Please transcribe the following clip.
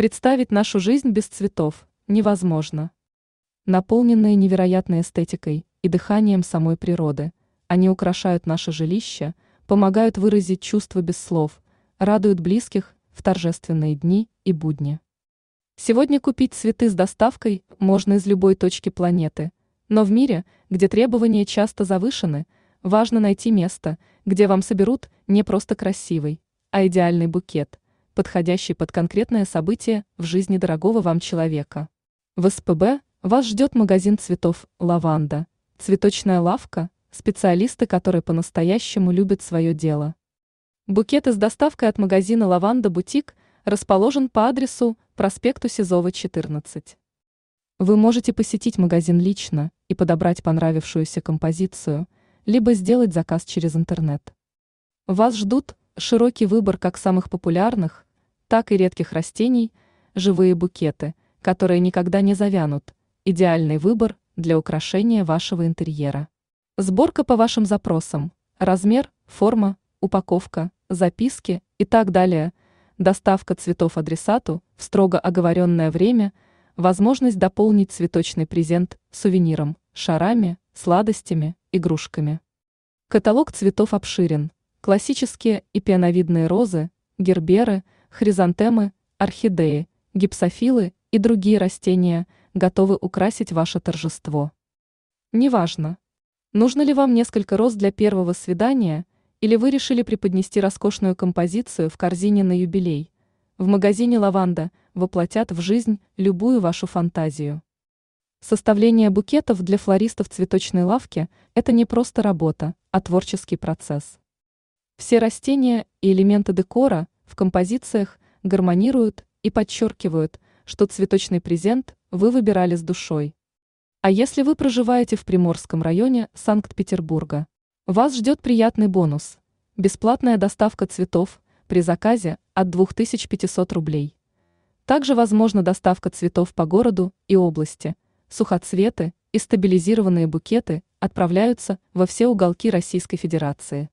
Представить нашу жизнь без цветов невозможно. Наполненные невероятной эстетикой и дыханием самой природы, они украшают наше жилище, помогают выразить чувства без слов, радуют близких в торжественные дни и будни. Сегодня купить цветы с доставкой можно из любой точки планеты, но в мире, где требования часто завышены, важно найти место, где вам соберут не просто красивый, а идеальный букет, подходящий под конкретное событие в жизни дорогого вам человека. В СПБ вас ждет магазин цветов «Лаванда», цветочная лавка, специалисты, которые по-настоящему любят свое дело. Букеты с доставкой от магазина «Лаванда Бутик» расположен по адресу проспекту Сизова, 14. Вы можете посетить магазин лично и подобрать понравившуюся композицию, либо сделать заказ через интернет. Вас ждут широкий выбор как самых популярных, так и редких растений, живые букеты, которые никогда не завянут, идеальный выбор для украшения вашего интерьера. Сборка по вашим запросам, размер, форма, упаковка, записки и так далее, доставка цветов адресату в строго оговоренное время, возможность дополнить цветочный презент сувениром, шарами, сладостями, игрушками. Каталог цветов обширен. Классические и пиановидные розы, герберы, хризантемы, орхидеи, гипсофилы и другие растения готовы украсить ваше торжество. Неважно, нужно ли вам несколько роз для первого свидания, или вы решили преподнести роскошную композицию в корзине на юбилей. В магазине «Лаванда» воплотят в жизнь любую вашу фантазию. Составление букетов для флористов цветочной лавки – это не просто работа, а творческий процесс. Все растения и элементы декора в композициях гармонируют и подчеркивают, что цветочный презент вы выбирали с душой. А если вы проживаете в Приморском районе Санкт-Петербурга, вас ждет приятный бонус – бесплатная доставка цветов при заказе от 2500 рублей. Также возможна доставка цветов по городу и области – сухоцветы и стабилизированные букеты отправляются во все уголки Российской Федерации.